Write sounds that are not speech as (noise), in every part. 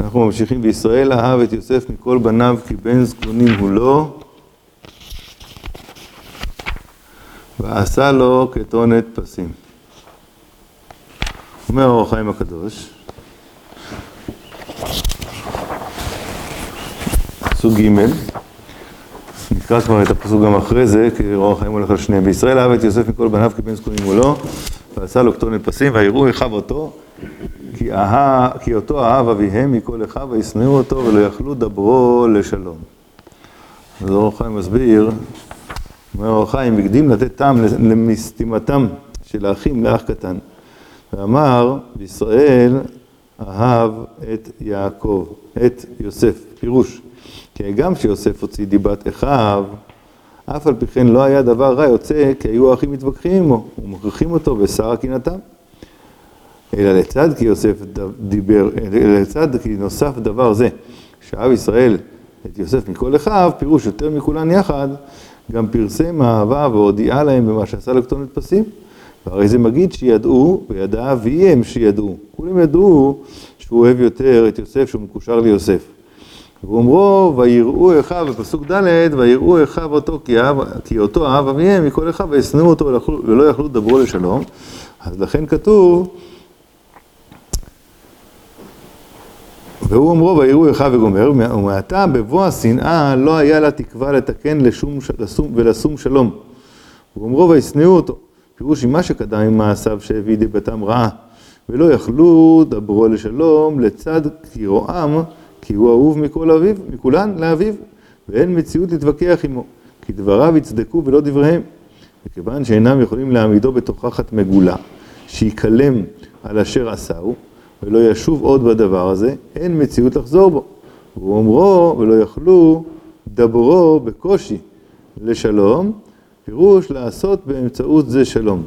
אנחנו ממשיכים, וישראל אהב את יוסף מכל בניו כי בן זקונים הוא לו, ועשה לו כתונת פסים. אומר אור החיים הקדוש, פסוק ג', נקרא כבר את הפסוק גם אחרי זה, כי אור החיים הולך על שניהם. וישראל אהב את יוסף מכל בניו כבן זקונים הוא לו, ועשה לו כתונת פסים, ויראו אחיו אותו, כי, אהה, כי אותו אהב אביהם מכל אחיו, וישנאו אותו ולא יכלו דברו לשלום. אז אור החיים מסביר, אומר אור החיים, הקדים לתת טעם למסתימתם של האחים לאח קטן. ואמר, וישראל אהב את יעקב, את יוסף, פירוש, כי גם שיוסף הוציא דיבת אחיו, אף על פי כן לא היה דבר רע יוצא, כי היו האחים מתווכחים עמו, ומוכרחים אותו בשרה קנאתם. אלא לצד כי יוסף דיבר, אלא לצד כי נוסף דבר זה, שאהב ישראל את יוסף מכל אחיו, פירוש יותר מכולן יחד, גם פרסם אהבה והודיעה להם במה שעשה לכתוב נתפסים. והרי זה מגיד שידעו, וידע אביהם שידעו. כולם ידעו שהוא אוהב יותר את יוסף, שהוא מקושר ליוסף. ואומרו, ויראו אחיו, בפסוק ד', ויראו אחיו אותו, כי, אהב, כי אותו אהב אביהם מכל אחיו, וישנאו אותו ולא יכלו לדברו לשלום. אז לכן כתוב, והוא אומרו, ויראו אחיו וגומר, ומעתה בבוא השנאה לא היה לה תקווה לתקן לשום, לשום, ולשום שלום. ואומרו, וישנאו אותו. פירוש עם מה שקדם עם מעשיו שהביא דיבתם רעה, ולא יכלו דברו לשלום לצד כי רועם, כי הוא אהוב מכל אביו, מכולן לאביו, ואין מציאות להתווכח עמו, כי דבריו יצדקו ולא דבריהם. וכיוון שאינם יכולים להעמידו בתוכחת מגולה, שיקלם על אשר עשהו, ולא ישוב עוד בדבר הזה, אין מציאות לחזור בו. והוא אומרו, ולא יכלו דברו בקושי לשלום, פירוש לעשות באמצעות זה שלום.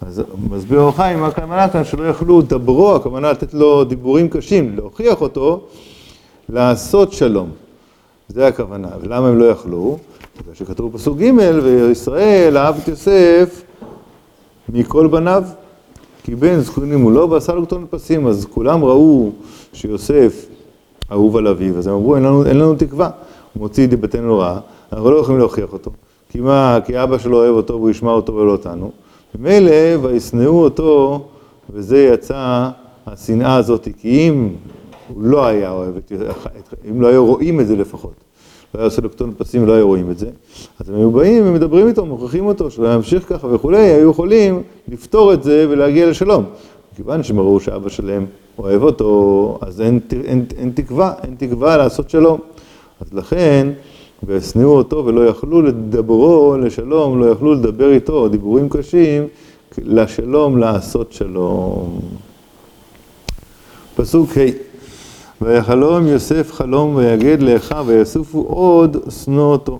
אז מסביר אור חיים, מה הכוונה כאן? שלא יכלו דברו, הכוונה לתת לו דיבורים קשים, להוכיח אותו, לעשות שלום. זה הכוונה. ולמה הם לא יכלו? בגלל שכתוב בפסוק ג' וישראל אהב את יוסף מכל בניו. כי בן זקונים הוא לא ועשה לו כתוב פסים, אז כולם ראו שיוסף אהוב על אביו, אז הם אמרו אין לנו, אין לנו תקווה, הוא מוציא דיבתנו רעה, אנחנו לא יכולים להוכיח אותו. כי מה, כי אבא שלו אוהב אותו והוא ישמע אותו ולא אותנו. ממילא, וישנאו אותו, וזה יצא השנאה הזאת, כי אם הוא לא היה אוהב את, אם לא היו רואים את זה לפחות, לא היה עושה לו כתוב פסים ולא היו רואים את זה, אז הם היו באים ומדברים איתו, מוכיחים אותו, שלא ימשיך ככה וכולי, היו יכולים לפתור את זה ולהגיע לשלום. מכיוון שהם ראו שאבא שלהם אוהב אותו, אז אין, אין, אין, אין תקווה, אין תקווה לעשות שלום. אז לכן, והשנאו אותו ולא יכלו לדברו לשלום, לא יכלו לדבר איתו דיבורים קשים, לשלום לעשות שלום. פסוק ה' ויחלום יוסף חלום ויגד לאחיו ויסופו עוד שנוא אותו.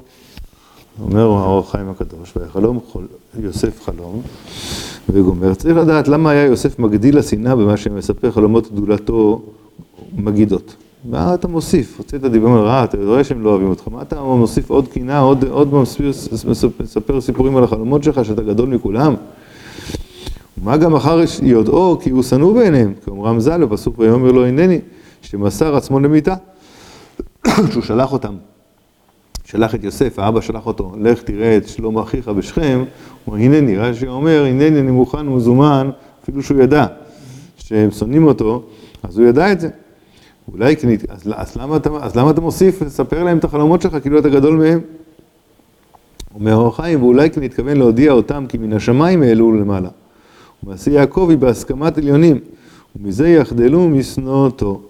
אומר האור החיים הקדוש, ויחלום יוסף חלום וגומר. צריך לדעת למה היה יוסף מגדיל השנאה במה שמספר חלומות גדולתו מגידות. מה אתה מוסיף? הוצאת דיבורים על רעה, אתה רואה שהם לא אוהבים אותך, מה אתה מוסיף עוד קינה, עוד, עוד מספר, מספר סיפורים על החלומות שלך, שאתה גדול מכולם? ומה גם אחר יודעו, כי הוא שנוא בעיניהם, כי אומרם ז"ל בפסוק ויאמר לו הנני, שמסר עצמו למיתה, (clears throat) שהוא שלח אותם, שלח את יוסף, האבא שלח אותו, לך תראה את שלום אחיך בשכם, הוא אומר הנני, רש"י אומר הנני אני מוכן ומזומן, אפילו שהוא ידע שהם שונאים אותו, אז הוא ידע את זה. אולי, אז, אז, אתה, אז למה אתה מוסיף לספר להם את החלומות שלך כאילו אתה גדול מהם? אומר אור חיים, ואולי כי נתכוון להודיע אותם כי מן השמיים העלו למעלה. ומעשי יעקב היא בהסכמת עליונים, ומזה יחדלו משנאותו.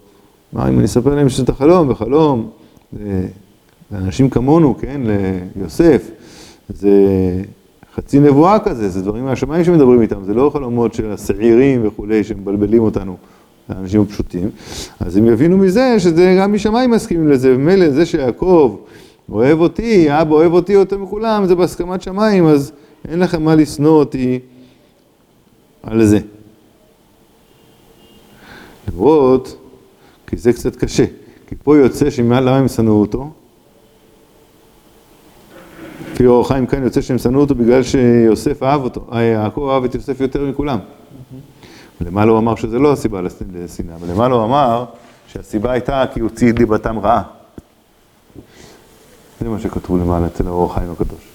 מה אם אני אספר להם שזה החלום, וחלום, לאנשים כמונו, כן, ליוסף, זה חצי נבואה כזה, זה דברים מהשמיים שמדברים איתם, זה לא חלומות של השעירים וכולי שמבלבלים אותנו. האנשים הפשוטים, אז הם יבינו מזה שזה גם משמיים מסכימים לזה, ומילא זה שיעקב אוהב אותי, אבא אוהב אותי יותר מכולם, זה בהסכמת שמיים, אז אין לכם מה לשנוא אותי על זה. למרות, כי זה קצת קשה, כי פה יוצא שמעל למה הם שנאו אותו? לפי אור החיים כאן יוצא שהם שנאו אותו בגלל שיוסף אהב אותו, יעקב אהב את יוסף יותר מכולם. למעלה הוא אמר שזה לא הסיבה לשנאה, ולמעלה הוא אמר שהסיבה הייתה כי הוציא את דיבתם רעה. זה מה שכתבו למעלה אצל האור החיים הקדוש.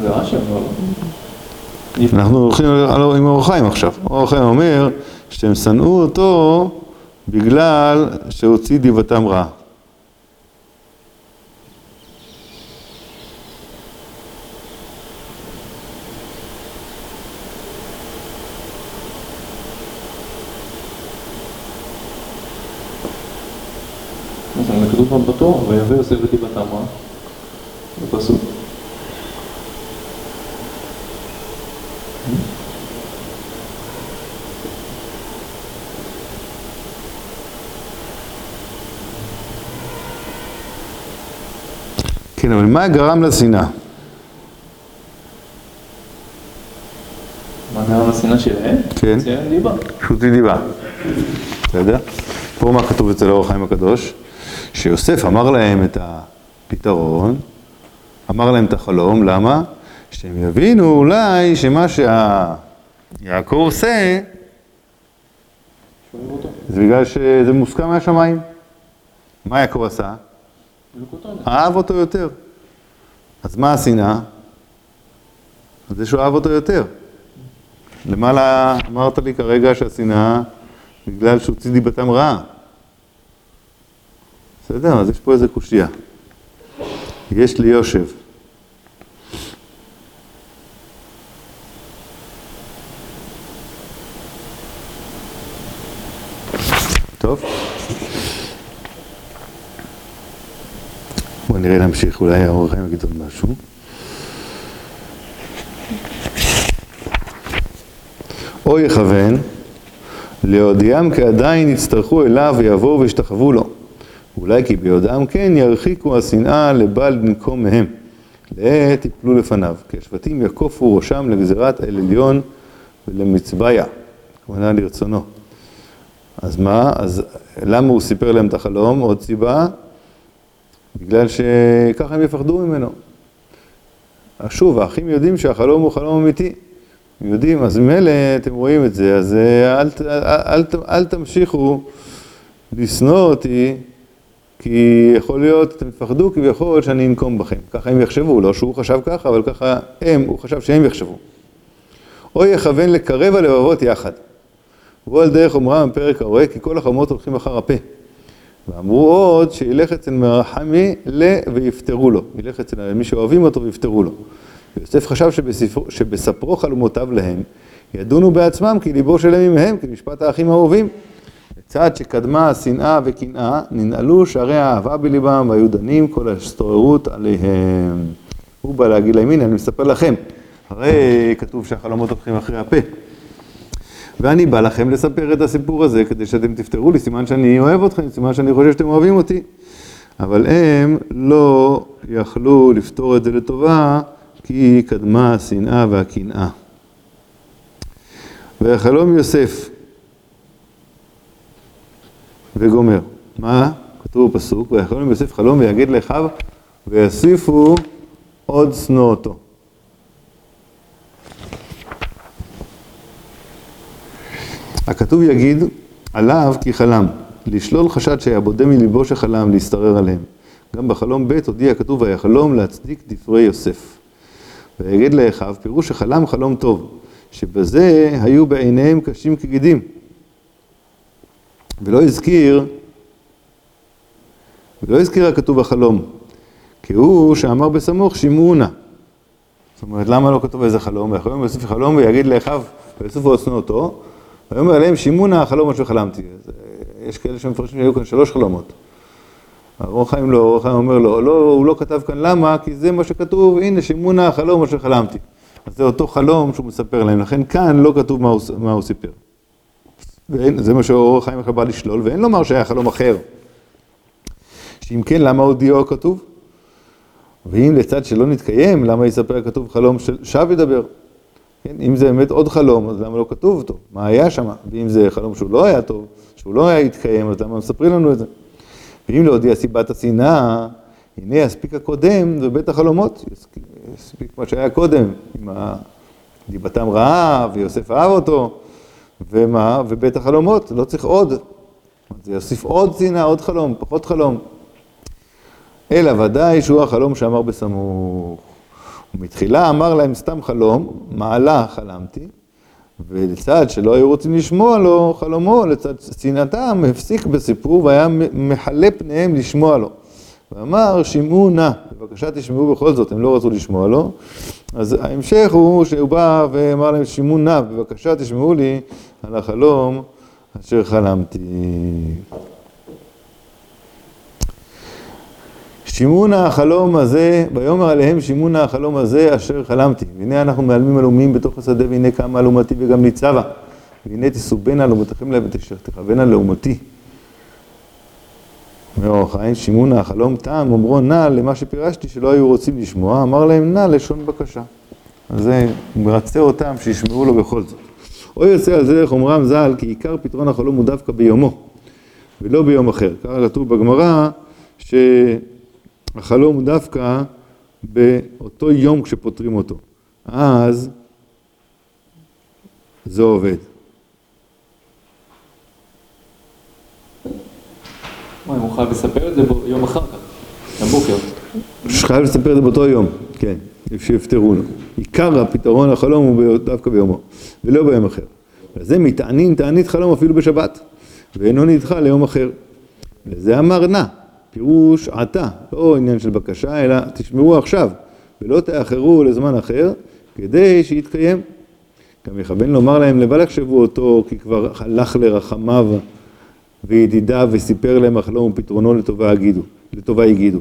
זה רש"י, אבל... אנחנו הולכים עם אור החיים עכשיו. אור החיים אומר שהם שנאו אותו בגלל שהוציא דיבתם רעה. כתוב פעם בתורה, ויבא יוסף את דיבתם רע. בפסוק. כן, אבל מה גרם לשנאה? מה גרם לשנאה שלהם? כן. ציין דיבה. בסדר? פה מה כתוב אצל האור החיים הקדוש? שיוסף אמר להם את הפתרון, אמר להם את החלום, למה? שהם יבינו אולי שמה שיעקב עושה. זה בגלל שזה מוסכם מהשמיים. מה יעקב עשה? אהב אותו יותר. אז מה השנאה? זה שהוא אהב אותו יותר. למעלה אמרת לי כרגע שהשנאה בגלל שהוציא דיבתם רעה. בסדר, אז יש פה איזה קושייה. יש לי יושב. טוב. בוא נראה להמשיך, אולי האור החיים יגיד עוד משהו. או יכוון להודיעם כי עדיין יצטרכו אליו ויבואו וישתחוו לו. אולי כי ביודעם כן ירחיקו השנאה לבל לנקום מהם. לעת יפלו לפניו, כי השבטים יקופו ראשם לגזירת אל עליון ולמצביה, כמובן לרצונו. אז מה? אז למה הוא סיפר להם את החלום? עוד סיבה? בגלל שככה הם יפחדו ממנו. שוב, האחים יודעים שהחלום הוא חלום אמיתי. יודעים, אז ממילא אתם רואים את זה, אז אה, אל, אל, אל, אל, תמשיכו לשנוא אותי, כי יכול להיות, אתם תפחדו כביכול שאני אנקום בכם. ככה הם יחשבו, לא שהוא חשב ככה, אבל ככה הם, הוא חשב שהם יחשבו. או יכוון לקרב הלבבות יחד. והוא על דרך אומרם בפרק הרואה, כי כל החלומות הולכים אחר הפה. ואמרו עוד שילך אצל מרחמי ל... ויפטרו לו. ילך אצל מי שאוהבים אותו ויפטרו לו. ויוסף חשב שבספרו, שבספרו חלומותיו להם, ידונו בעצמם כי ליבו שלם עמהם, כמשפט האחים האהובים. לצד שקדמה השנאה וקנאה, ננעלו שערי האהבה בליבם, והיו דנים כל ההסתוררות עליהם. הוא בא להגיד להם, הנה, אני מספר לכם. הרי כתוב שהחלומות הולכים אחרי הפה. ואני בא לכם לספר את הסיפור הזה כדי שאתם תפתרו לי, סימן שאני אוהב אתכם, סימן שאני חושב שאתם אוהבים אותי. אבל הם לא יכלו לפתור את זה לטובה, כי קדמה השנאה והקנאה. ויחלום יוסף וגומר. מה? כתוב בפסוק, ויחלום יוסף חלום ויגיד לאחיו ויוסיפו עוד שנוא אותו. הכתוב יגיד עליו כי חלם, לשלול חשד שהיה בודה מליבו שחלם, להשתרר עליהם. גם בחלום ב' הודיע הכתוב ויחלום להצדיק דברי יוסף. ויגיד לאחיו, פירוש שחלם חלום טוב, שבזה היו בעיניהם קשים כגידים. ולא הזכיר, ולא הזכיר הכתוב בחלום, כי הוא שאמר בסמוך שמעו נא. זאת אומרת, למה לא כתוב איזה חלום? ויחלום יוסף חלום ויגיד לאחיו, ויוסף שנוא אותו, ויאמר עליהם שמעו נא החלום אשר חלמתי. אה, יש כאלה שמפרשים שהיו כאן שלוש חלומות. אור חיים לא, אור חיים אומר לו, לא, הוא לא כתב כאן למה, כי זה מה שכתוב, הנה שמעו נא החלום אשר חלמתי. אז זה אותו חלום שהוא מספר להם, לכן כאן לא כתוב מה הוא, מה הוא סיפר. ואין, זה מה שאור החיים עכשיו בא לשלול, ואין לומר שהיה חלום אחר. שאם כן, למה הודיעו הכתוב? ואם לצד שלא נתקיים, למה יספר הכתוב חלום של שב ידבר? כן, אם זה באמת עוד חלום, אז למה לא כתוב אותו? מה היה שם? ואם זה חלום שהוא לא היה טוב, שהוא לא היה התקיים, אז למה מספרים לנו את זה? ואם להודיע סיבת השנאה, הנה יספיק הקודם, זה בית החלומות, יספיק מה שהיה קודם, עם דיבתם רעה, ויוסף אהב אותו, ומה? ובית החלומות, לא צריך עוד. זה יוסיף עוד שנאה, עוד חלום, פחות חלום. אלא ודאי שהוא החלום שאמר בסמוך. ומתחילה אמר להם סתם חלום, מעלה חלמתי, ולצד שלא היו רוצים לשמוע לו חלומו, לצד שנאתם, הפסיק בסיפור והיה מחלה פניהם לשמוע לו. ואמר, שמעו נא, בבקשה תשמעו בכל זאת, הם לא רצו לשמוע לו. אז ההמשך הוא שהוא בא ואמר להם, שמעו נא, בבקשה תשמעו לי על החלום אשר חלמתי. שימונה החלום הזה, ויאמר עליהם שימונה החלום הזה אשר חלמתי. והנה אנחנו מעלמים עלומים בתוך השדה, והנה קמה אלומתי וגם ניצבה. והנה תסובנה אלומתכם להם ותכוונה לאומתי. אומר אור חיים, שימונה החלום טעם, אומרו נא למה שפירשתי שלא היו רוצים לשמוע, אמר להם נא לשון בקשה. אז זה מרצה אותם שישמעו לו בכל זאת. או יוצא על זה דרך אומרם ז"ל, כי עיקר פתרון החלום הוא דווקא ביומו, ולא ביום אחר. ככה כתוב בגמרא, ש... החלום הוא דווקא באותו יום כשפותרים אותו. אז זה עובד. מה, הוא חייב לספר את זה יום אחר כך, בבוקר. חייב לספר את זה באותו יום, כן, שיפתרו לו. עיקר הפתרון לחלום הוא דווקא ביומו, ולא ביום אחר. וזה מתענין תענית חלום אפילו בשבת, ואינו נדחה ליום אחר. וזה אמר נא. פירוש עתה, לא עניין של בקשה, אלא תשמעו עכשיו, ולא תאחרו לזמן אחר, כדי שיתקיים. גם יכוון לומר להם, לבל יחשבו אותו, כי כבר הלך לרחמיו וידידיו וסיפר להם החלום ופתרונו לטובה הגידו, לטובה הגידו.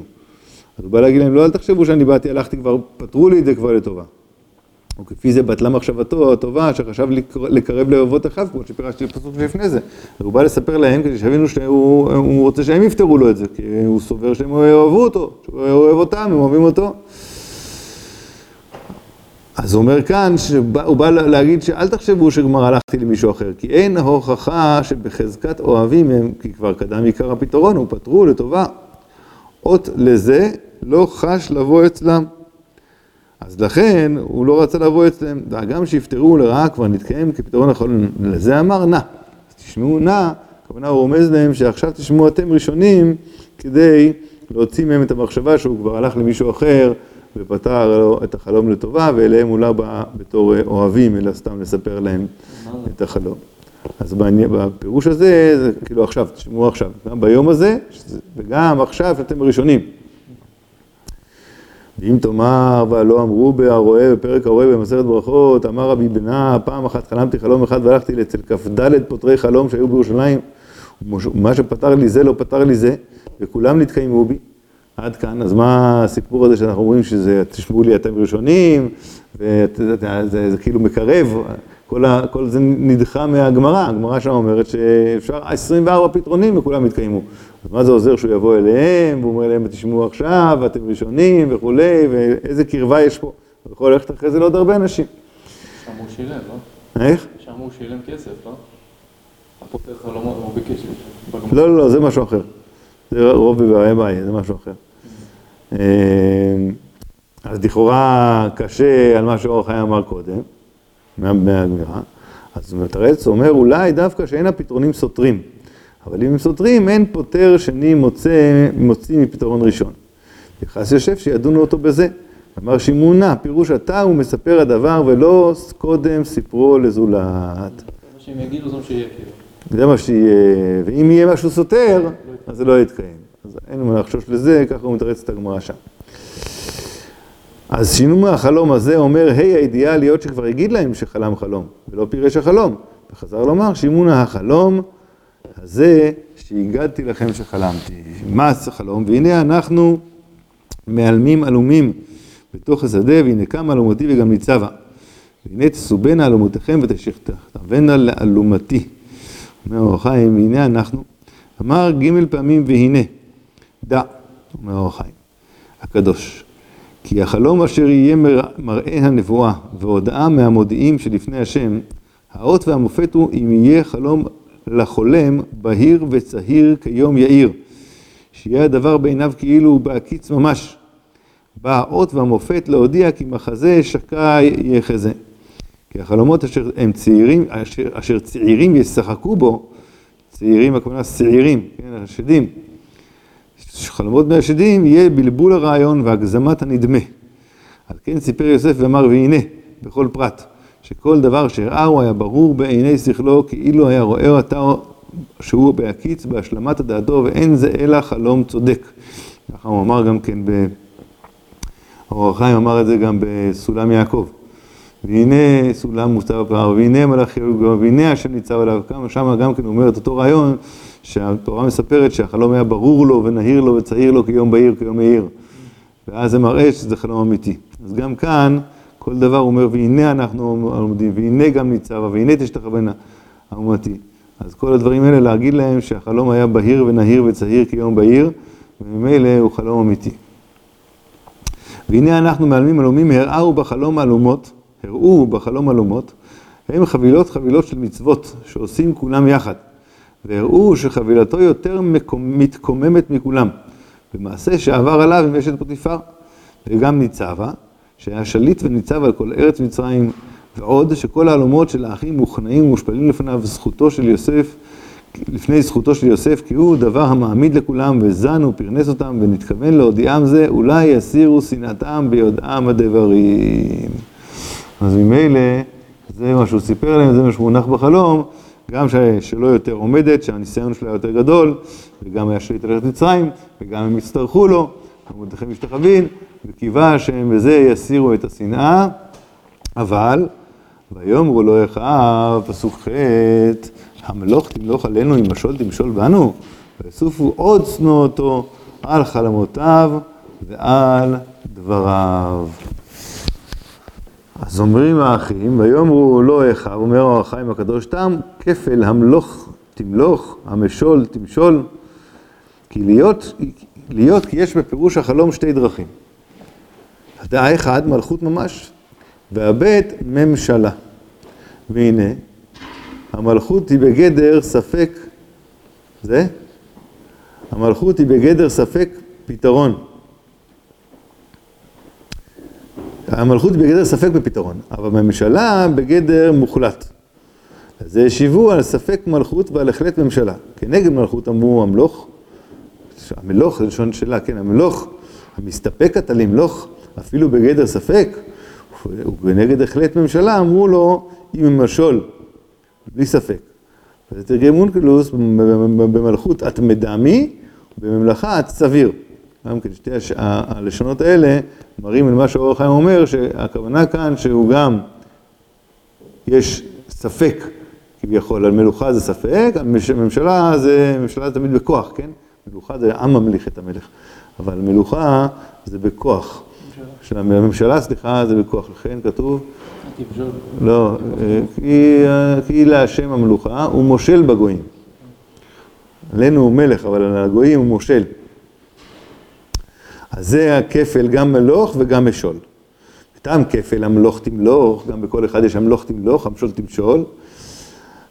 אז הוא בא להגיד להם, לא, אל תחשבו שאני באתי, הלכתי כבר, פתרו לי את זה כבר לטובה. וכפי זה בטלה מחשבתו הטובה, שחשב לקרב לאהובות אחיו, כמו שפירשתי בפסוק שלפני זה. והוא בא לספר להם כדי שיבינו שהוא רוצה שהם יפתרו לו את זה, כי הוא סובר שהם אוהבו אותו, שהוא אוהב אותם, הם אוהבים אותו. אז הוא אומר כאן, שהוא בא להגיד שאל תחשבו שכבר הלכתי למישהו אחר, כי אין הוכחה שבחזקת אוהבים הם, כי כבר קדם עיקר הפתרון, הוא פתרו לטובה. אות לזה לא חש לבוא אצלם. אז לכן הוא לא רצה לבוא אצלם, והגם שיפטרו לרעה כבר נתקיים כפתרון החלון, לזה אמר נא. אז תשמעו נא, הכוונה הוא רומז להם שעכשיו תשמעו אתם ראשונים כדי להוציא מהם את המחשבה שהוא כבר הלך למישהו אחר ופתר לו את החלום לטובה, ואליהם הוא לא בא בתור אוהבים, אלא סתם לספר להם את החלום. אז בפירוש הזה, זה כאילו עכשיו, תשמעו עכשיו, גם ביום הזה, וגם עכשיו אתם ראשונים. ואם תאמר, ולא אמרו בהרואה, בפרק הרואה במסכת ברכות, אמר רבי בנה, פעם אחת חלמתי חלום אחד והלכתי אצל כ"ד פותרי חלום שהיו בירושלים, ומה שפתר לי זה לא פתר לי זה, וכולם נתקיימו בי. עד כאן, אז מה הסיפור הזה שאנחנו אומרים שזה, תשמעו לי אתם ראשונים, וזה זה, זה כאילו מקרב, כל, ה, כל זה נדחה מהגמרא, הגמרא שם אומרת שאפשר 24 פתרונים וכולם יתקיימו. מה זה עוזר שהוא יבוא אליהם, והוא אומר להם, תשמעו עכשיו, ואתם ראשונים וכולי, ואיזה קרבה יש פה. הוא יכול ללכת אחרי זה לעוד הרבה אנשים. שם הוא שילם, לא? איך? שם הוא שילם כסף, לא? הפותר חלומות, הוא ביקש. לא, לא, לא, זה משהו אחר. זה רובי והאמאי, זה משהו אחר. אמ, אז לכאורה קשה על מה שאור חיים אמר קודם, מהגמירה. אז מתרץ אומר אולי דווקא שאין הפתרונים סותרים. אבל אם הם סותרים, אין פותר שני מוצא, מוציא מפתרון ראשון. יחס יושב שידונו אותו בזה. אמר שימונה, פירוש אתה הוא מספר הדבר ולא קודם סיפרו לזולת. זה מה שהם יגידו, זה מה שיהיה כאילו. זה מה שיהיה, ואם יהיה משהו סותר, אז זה לא יתקיים. אז אין מה לחשוש לזה, ככה הוא מתרץ את הגמרא שם. אז שינו מהחלום הזה אומר, היי הידיעה להיות שכבר הגיד להם שחלם חלום, ולא פירש החלום. וחזר לומר, שימונה החלום הזה שהגדתי לכם שחלמתי. מה החלום? והנה אנחנו מעלמים עלומים בתוך השדה, והנה קמה אלומתי וגם ניצבה. והנה תסובנה אלומותיכם ותשכתבנה לאלומתי. אומר אור חיים, והנה אנחנו. אמר ג' פעמים והנה, דע, אומר אור חיים, הקדוש. כי החלום אשר יהיה מראה הנבואה והודאה מהמודיעים שלפני השם, האות והמופת הוא אם יהיה חלום לחולם בהיר וצהיר כיום יאיר, שיהיה הדבר בעיניו כאילו הוא בהקיץ ממש. בא האות והמופת להודיע כי מחזה שקע יחזה. כי החלומות אשר הם צעירים, אשר, אשר צעירים ישחקו בו, צעירים הכוונה צעירים, כן, השדים, חלומות בני השדים יהיה בלבול הרעיון והגזמת הנדמה. על כן סיפר יוסף ואמר והנה בכל פרט שכל דבר שהראהו היה ברור בעיני שכלו כאילו היה רואה אותה שהוא בהקיץ בהשלמת הדעתו ואין זה אלא חלום צודק. ככה הוא אמר גם כן, ב... האור החיים אמר את זה גם בסולם יעקב. והנה סולם מוצב הפער, והנה מלאכי אלוהים, והנה השם ניצב עליו, כמה שמה גם כן אומר את אותו רעיון, שהתורה מספרת שהחלום היה ברור לו ונהיר לו וצעיר לו כיום בהיר, כיום מאיר. ואז זה מראה שזה חלום אמיתי. אז גם כאן, כל דבר הוא אומר, והנה אנחנו עומדים, והנה גם ניצבה, והנה תשתחווינה האומתי. אז כל הדברים האלה, להגיד להם שהחלום היה בהיר ונהיר וצעיר כיום בהיר, וממילא הוא חלום אמיתי. והנה אנחנו מעלמים עלומים, הראו בחלום אלומות, הראו בחלום אלומות, הם חבילות חבילות של מצוות שעושים כולם יחד, והראו שחבילתו יותר מתקוממת מכולם, במעשה שעבר עליו עם אשת פוטיפר, וגם ניצבה, שהיה שליט וניצב על כל ארץ מצרים, ועוד שכל העלומות של האחים מוכנעים ומושפלים לפניו זכותו של יוסף, לפני זכותו של יוסף, כי הוא דבר המעמיד לכולם, וזן ופרנס אותם, ונתכוון להודיעם זה, אולי יסירו שנאתם ביודעם הדברים. אז ממילא, זה מה שהוא סיפר להם, זה מה שמונח בחלום, גם שלא יותר עומדת, שהניסיון שלה יותר גדול, וגם היה שליט על ארץ מצרים, וגם הם יצטרכו לו, עמודכם משתחווין, וקיווה שהם בזה יסירו את השנאה, אבל, ויאמרו לו אחאב, פסוק ח', המלוך תמלוך עלינו, אם משול תמשול בנו, ויסופו עוד שנואותו על חלומותיו ועל דבריו. אז אומרים האחים, ויאמרו לא אחאב, אומר אור החיים הקדוש תם, כפל המלוך תמלוך, המשול תמשול, כי להיות, להיות כי יש בפירוש החלום שתי דרכים. האחד מלכות ממש, והבית ממשלה. והנה, המלכות היא בגדר ספק, זה? המלכות היא בגדר ספק פתרון. המלכות היא בגדר ספק בפתרון, אבל הממשלה בגדר מוחלט. אז השיבו על ספק מלכות ועל החלט ממשלה. כנגד מלכות אמרו המלוך, המלוך זה לשון שאלה, כן, המלוך, המסתפקת על למלוך, אפילו בגדר ספק, ובנגד החלט ממשלה אמרו לו, אם משול, בלי ספק. וזה תרגם אונקלוס במלכות את מדמי, בממלכה את סביר. גם כן, שתי. הלשונות האלה מראים על מה שאור החיים אומר, שהכוונה כאן שהוא גם, יש ספק כביכול, על מלוכה זה ספק, ממשלה זה, ממשלה זה תמיד בכוח, כן? מלוכה זה עם ממליך את המלך, אבל מלוכה זה בכוח. של הממשלה, סליחה, זה בכוח, לכן כתוב, לא, כי להשם המלוכה, הוא מושל בגויים. עלינו הוא מלך, אבל על הגויים הוא מושל. אז זה הכפל, גם מלוך וגם משול. טעם כפל, המלוך תמלוך, גם בכל אחד יש המלוך תמלוך, המשול תמשול.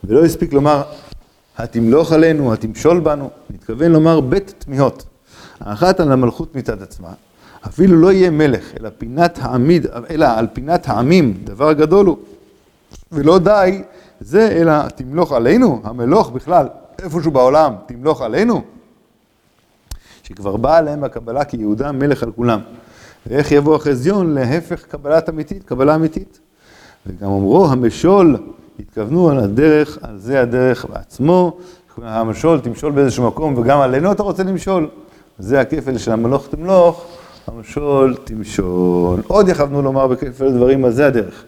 ולא הספיק לומר, התמלוך עלינו, התמשול בנו, נתכוון לומר בית תמיהות. האחת על המלכות מצד עצמה, אפילו לא יהיה מלך, אלא פינת העמיד, אלא על פינת העמים, דבר גדול הוא. ולא די זה, אלא תמלוך עלינו, המלוך בכלל, איפשהו בעולם, תמלוך עלינו. שכבר באה להם הקבלה כי יהודה מלך על כולם. ואיך יבוא החזיון להפך קבלת אמיתית, קבלה אמיתית. וגם אמרו, המשול, התכוונו על הדרך, על זה הדרך בעצמו, המשול תמשול באיזשהו מקום, וגם עלינו אתה רוצה למשול. זה הכפל של המלוך תמלוך, המשול תמשול. עוד יכבנו לומר בכפל דברים, אז זה הדרך.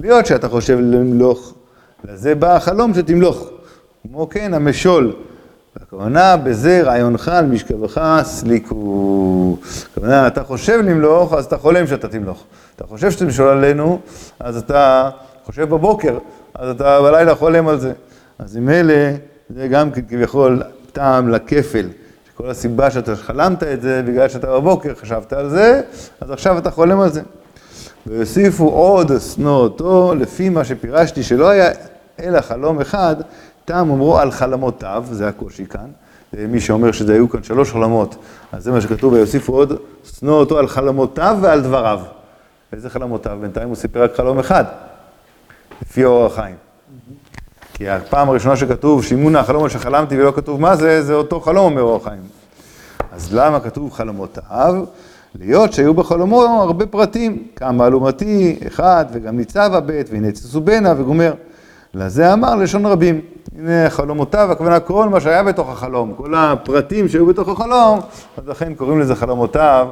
להיות שאתה חושב למלוך, לזה בא החלום שתמלוך. כמו כן, המשול. הכוונה בזה רעיונך על משכבך סליקו. הכוונה, אתה חושב למלוך, אז אתה חולם שאתה תמלוך. אתה חושב שתמשול עלינו, אז אתה חושב בבוקר, אז אתה בלילה חולם על זה. אז עם אלה, זה גם כביכול טעם לכפל. כל הסיבה שאתה חלמת את זה, בגלל שאתה בבוקר חשבת על זה, אז עכשיו אתה חולם על זה. והוסיפו עוד שנוא אותו, לפי מה שפירשתי, שלא היה אלא חלום אחד, תם אמרו על חלמותיו, זה הקושי כאן. מי שאומר שזה היו כאן שלוש חלומות, אז זה מה שכתוב, ויוסיפו עוד, שנוא אותו על חלמותיו ועל דבריו. איזה חלמותיו? בינתיים הוא סיפר רק חלום אחד. לפי אור החיים. כי הפעם הראשונה שכתוב שימונה החלום שחלמתי ולא כתוב מה זה, זה אותו חלום אומר אור החיים. אז למה כתוב חלומותיו? להיות שהיו בחלומו הרבה פרטים, קם מהלומתי, אחד, וגם ניצבה ב', והנה צסו בנה, וגומר. לזה אמר לשון רבים. הנה חלומותיו, הכוונה כל מה שהיה בתוך החלום, כל הפרטים שהיו בתוך החלום, אז לכן קוראים לזה חלומותיו,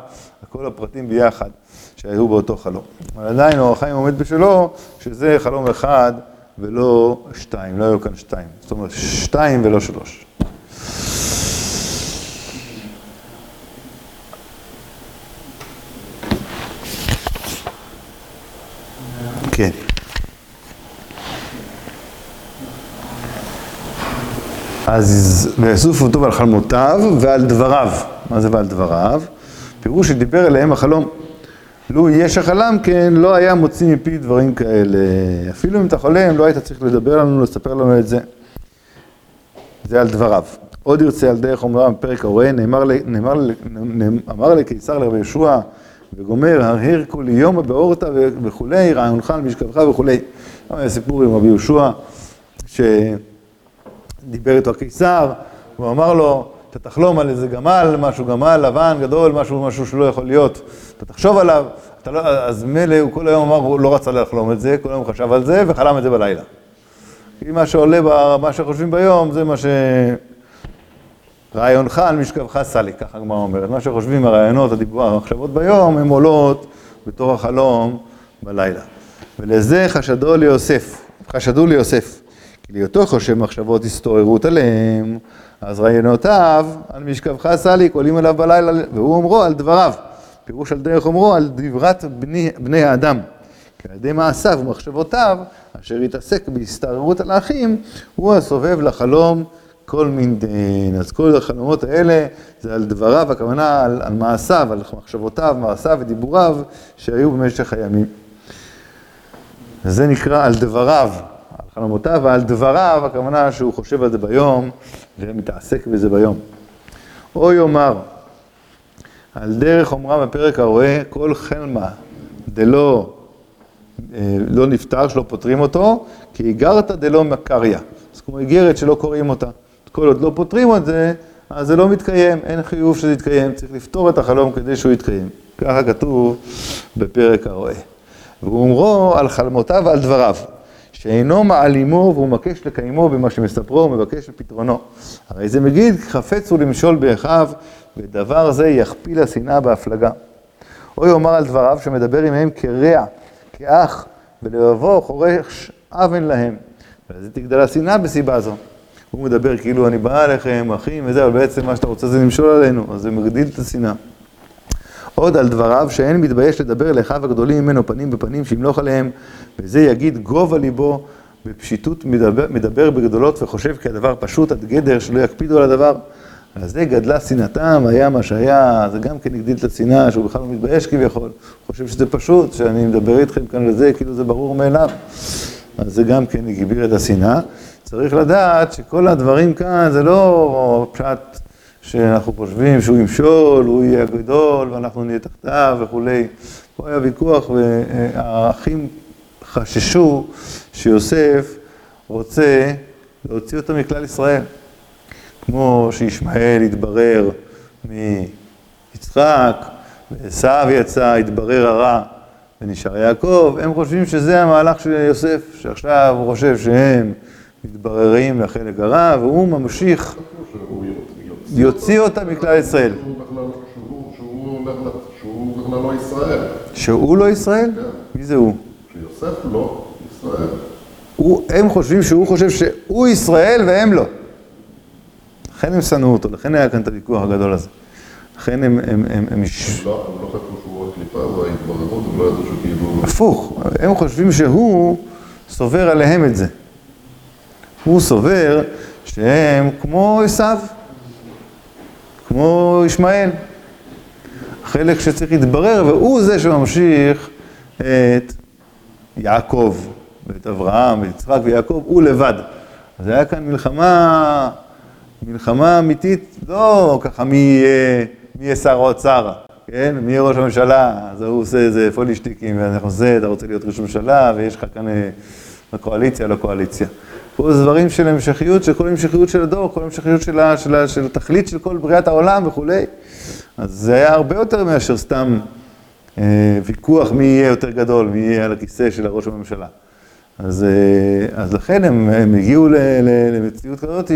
כל הפרטים ביחד שהיו באותו חלום. אבל עדיין אור החיים עומד בשלו, שזה חלום אחד ולא שתיים, לא היו כאן שתיים. זאת אומרת, שתיים ולא שלוש. כן. אז ויאסוף אותו על חלמותיו ועל דבריו. מה זה ועל דבריו? פירוש שדיבר אליהם החלום. לו יש החלם כן, לא היה מוציא מפי דברים כאלה. אפילו אם אתה חולם, לא היית צריך לדבר לנו, לספר לנו את זה. זה על דבריו. עוד ירצה על דרך אומרה בפרק הרואה, נאמר, נאמר, אמר לקיסר לרבי יהושע וגומר, הרהר כל יום באורתא וכולי, רעיונך על משכבך וכולי. היה סיפור עם רבי יהושע, שדיבר איתו הקיסר, הוא אמר לו, אתה תחלום על איזה גמל, משהו גמל לבן, גדול, משהו, משהו שלא יכול להיות, אתה תחשוב עליו, אתה לא, אז מילא הוא כל היום אמר, הוא לא רצה לחלום את זה, כל היום חשב על זה וחלם את זה בלילה. כי מה שעולה, מה שחושבים ביום, זה מה ש... רעיונך על משכבך סלי, ככה הגמרא אומרת. מה שחושבים הרעיונות, הדיבור, המחשבות ביום, הן עולות בתור החלום בלילה. ולזה חשדו ליוסף, חשדו ליוסף. כי להיותו חושב מחשבות הסתוררות עליהם, אז רעיונותיו על משכבך סלי, עולים אליו בלילה, והוא אומרו על דבריו. פירוש על דרך אומרו על דברת בני, בני האדם. כי על ידי מעשיו ומחשבותיו, אשר התעסק בהסתעררות על האחים, הוא הסובב לחלום כל מין דין. אז כל החלומות האלה זה על דבריו, הכוונה על, על מעשיו, על מחשבותיו, מעשיו ודיבוריו שהיו במשך הימים. זה נקרא על דבריו, חלומותיו, ועל דבריו, הכוונה שהוא חושב על זה ביום ומתעסק בזה ביום. או יאמר, על דרך אומרה בפרק הרואה, כל חלמה דלא אה, לא נפטר, שלא פותרים אותו, כי איגרת דלא מקריה. אז כמו איגרת שלא קוראים אותה. כל עוד לא פותרים את זה, אז זה לא מתקיים, אין חיוב שזה יתקיים, צריך לפתור את החלום כדי שהוא יתקיים. ככה כתוב בפרק הרואה. והוא אומרו על חלמותיו ועל דבריו, שאינו מעלימו והוא מבקש לקיימו במה שמספרו, הוא מבקש לפתרונו. הרי זה מגיד, חפץ הוא למשול באחיו, ודבר זה יכפיל השנאה בהפלגה. או יאמר על דבריו שמדבר עמהם כרע, כאח, ולבבו חורש אבן להם. וזה תגדל השנאה בסיבה זו. הוא מדבר כאילו אני בא אליכם, אחים וזה, אבל בעצם מה שאתה רוצה זה למשול עלינו, אז זה מגדיל את השנאה. עוד על דבריו שאין מתבייש לדבר לאחיו הגדולים ממנו פנים בפנים שימלוך עליהם, וזה יגיד גובה ליבו בפשיטות מדבר, מדבר בגדולות וחושב כי הדבר פשוט עד גדר שלא יקפידו על הדבר. אז זה גדלה שנאתם, היה מה שהיה, זה גם כן הגדיל את השנאה, שהוא בכלל לא מתבייש כביכול, חושב שזה פשוט, שאני מדבר איתכם כאן לזה, כאילו זה ברור מאליו. אז זה גם כן הגביר את השנאה. צריך לדעת שכל הדברים כאן זה לא פשט שאנחנו חושבים שהוא ימשול, הוא יהיה הגדול ואנחנו נהיה תחתיו וכולי. פה היה ויכוח והאחים חששו שיוסף רוצה להוציא אותו מכלל ישראל. כמו שישמעאל התברר מיצחק, ועשו יצא, התברר הרע ונשאר יעקב, הם חושבים שזה המהלך של יוסף, שעכשיו הוא חושב שהם מתבררים לחלק הרע, והוא ממשיך, יוציא אותה מכלל ישראל. שהוא בכלל לא ישראל. שהוא לא ישראל? מי זה הוא? שיוסף לא ישראל. הם חושבים שהוא חושב שהוא ישראל והם לא. לכן הם שנאו אותו, לכן היה כאן את הוויכוח הגדול הזה. לכן הם... הם, הם, הם לא, הם לא חשבו שהוא הקליפה וההתבררות, הם לא ידעו שהוא כאילו... הפוך, הם חושבים שהוא סובר עליהם את זה. הוא סובר שהם כמו עשיו, כמו ישמעאל. חלק שצריך להתברר, והוא זה שממשיך את יעקב, ואת אברהם, ואת יצחק ויעקב, הוא לבד. אז היה כאן מלחמה, מלחמה אמיתית, לא ככה מי יהיה, מי יהיה שר האוצר, כן? מי יהיה ראש הממשלה, אז הוא עושה איזה פולישטיקים, ואנחנו עושה, אתה רוצה להיות ראש ממשלה, ויש לך כאן... לקואליציה, לקואליציה. פה דברים של המשכיות, של כל המשכיות של הדור, כל המשכיות של, התכלית של כל בריאת העולם וכולי. אז זה היה הרבה יותר מאשר סתם אה, ויכוח מי יהיה יותר גדול, מי יהיה על הכיסא של ראש הממשלה. אז, אה, אז לכן הם, הם הגיעו ל, ל, למציאות כזאת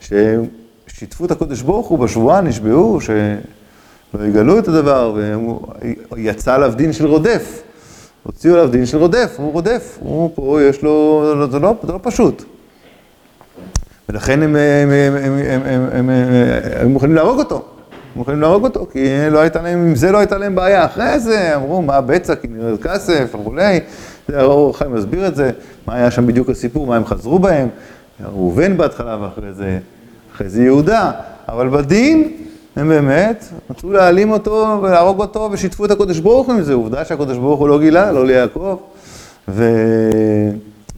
ששיתפו את הקודש ברוך הוא בשבועה, נשבעו, שלא יגלו את הדבר, ויצא עליו דין של רודף. הוציאו עליו דין של רודף, הוא רודף, הוא פה יש לו, זה לא, זה לא פשוט. ולכן הם, הם, הם, הם, הם, הם, הם, הם מוכנים להרוג אותו. הם מוכנים להרוג אותו, כי לא הייתה להם, עם זה לא הייתה להם בעיה. אחרי זה אמרו, מה בצע, כי נראה כסף וכולי. זה אור חיים מסביר את זה, מה היה שם בדיוק הסיפור, מה הם חזרו בהם. ראובן בהתחלה ואחרי זה, אחרי זה יהודה. אבל בדין, הם באמת רצו להעלים אותו ולהרוג אותו ושיתפו את הקודש ברוך הוא עם זה. עובדה שהקודש ברוך הוא לא גילה, לא ליעקב, ו...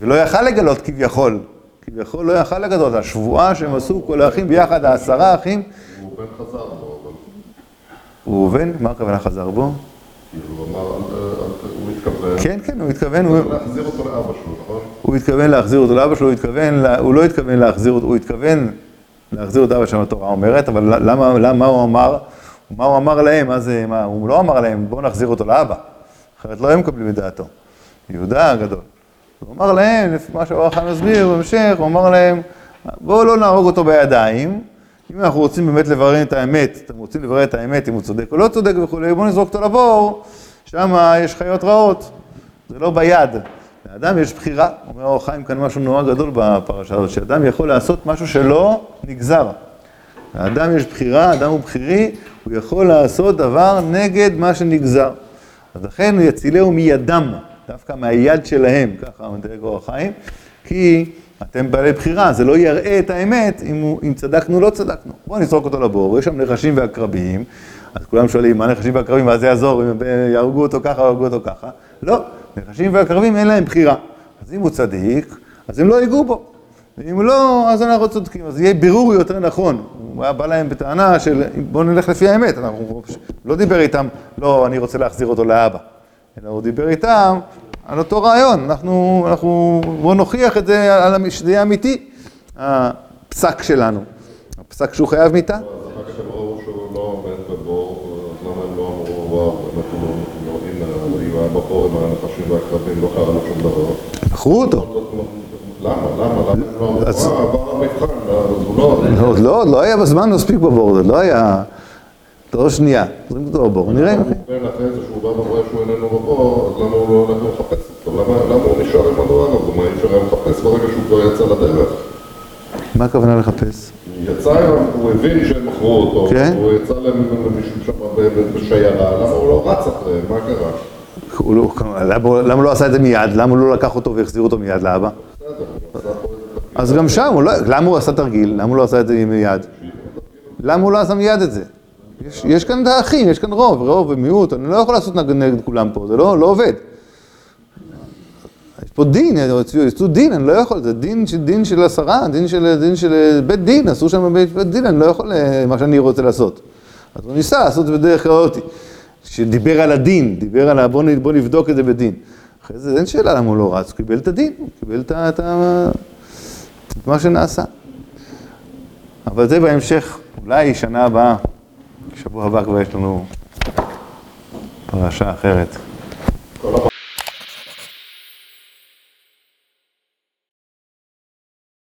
ולא יכל לגלות כביכול. כביכול לא יכל לגלות. השבועה שהם עשו כל האחים ביחד, העשרה אחים. ראובן חזר בו, אבל... ראובן, מה הכוונה חזר בו? כאילו, הוא אמר, הוא התכוון... כן, כן, הוא התכוון, הוא, להחזיר אותו לאבא שלו, נכון? הוא התכוון להחזיר אותו לאבא שלו, הוא לא התכוון להחזיר אותו, הוא התכוון להחזיר לאבא שלו, התורה אומרת, אבל למה, למה הוא אמר, מה הוא אמר להם, מה זה, מה, הוא לא אמר להם, בואו נחזיר אותו לאבא, אחרת לא הם מקבלים את דעתו. יהודה הגדול. הוא אמר להם, לפי מה שהאור החיים מסביר בהמשך, הוא אמר להם, בואו לא נהרוג אותו בידיים, אם אנחנו רוצים באמת לברר את האמת, אתם רוצים לברר את האמת, אם הוא צודק או לא צודק וכולי, בואו נזרוק אותו לבור, שם יש חיות רעות, זה לא ביד. לאדם יש בחירה, אומר אור חיים כאן משהו נורא גדול בפרשה הזאת, שאדם יכול לעשות משהו שלא נגזר. לאדם יש בחירה, אדם הוא בחירי, הוא יכול לעשות דבר נגד מה שנגזר. אז לכן יצילהו מידם, דווקא מהיד שלהם, ככה מדרג אור החיים, כי אתם בעלי בחירה, זה לא יראה את האמת אם, הוא, אם צדקנו או לא צדקנו. בואו נזרוק אותו לבור, יש שם נחשים ועקרבים, אז כולם שואלים, מה נחשים ועקרבים, מה זה יעזור, אם יהרגו אותו ככה יהרגו אותו ככה? לא, נחשים ועקרבים אין להם בחירה. אז אם הוא צדיק, אז הם לא ייגעו בו. ואם לא, אז אנחנו צודקים. אז יהיה בירור יותר נכון. הוא היה בא להם בטענה של בואו נלך לפי האמת. אנחנו לא דיבר איתם, לא, אני רוצה להחזיר אותו לאבא. אלא הוא דיבר איתם על אותו רעיון. אנחנו, אנחנו, בואו נוכיח את זה, על, שזה יהיה אמיתי, הפסק שלנו. הפסק שהוא חייב מיתה. אחר כך הם ראו שהוא לא עומד בבור, אז למה הם לא אמרו, וואו, לא, בבור עם הנחשים והקרבים, לא קרה לו שום דבר. בחרו אותו. למה? למה? למה? לא אה, עבר המבחן, אז הוא לא... עוד לא, לא היה בזמן מספיק בבור, זה לא היה... לא שנייה, זורקים אותו בבור, נראה אחרי זה שהוא בא ורואה שהוא איננו בבור, אז למה הוא לא הולך לחפש אותו? למה הוא נשאר עם הדבר הזה? מה אי אפשר היה לחפש ברגע שהוא כבר יצא לדרך? מה הכוונה לחפש? יצא אליו, הוא הבין שהם מכרו אותו, כן. הוא יצא למישהו שם בשיירה, למה הוא לא רץ אחריהם? מה קרה? לא- למה לא עשה את זה מיד? למה הוא לא לקח אותו והחזיר אותו מיד לאבא? אז גם שם, לא, למה הוא עשה תרגיל? למה הוא לא עשה את זה מיד? למה הוא לא עשה מיד את זה? יש, יש כאן את האחים, יש כאן רוב, רוב ומיעוט, אני לא יכול לעשות נגד, כולם פה, זה לא, לא עובד. יש פה דין, יצאו דין, אני לא יכול, זה דין, דין של עשרה, דין של, דין של בית דין, עשו שם בית, בית דין, אני לא יכול אה, מה שאני רוצה לעשות. אז הוא ניסה לעשות את זה בדרך כאוטית. שדיבר על הדין, דיבר על ה... בוא, נבדוק את זה בדין. אחרי זה אין שאלה למה הוא לא רץ, הוא קיבל את הדין, הוא קיבל את, את, ה- את מה שנעשה. אבל זה בהמשך, אולי שנה הבאה, שבוע הבא כבר יש לנו פרשה אחרת.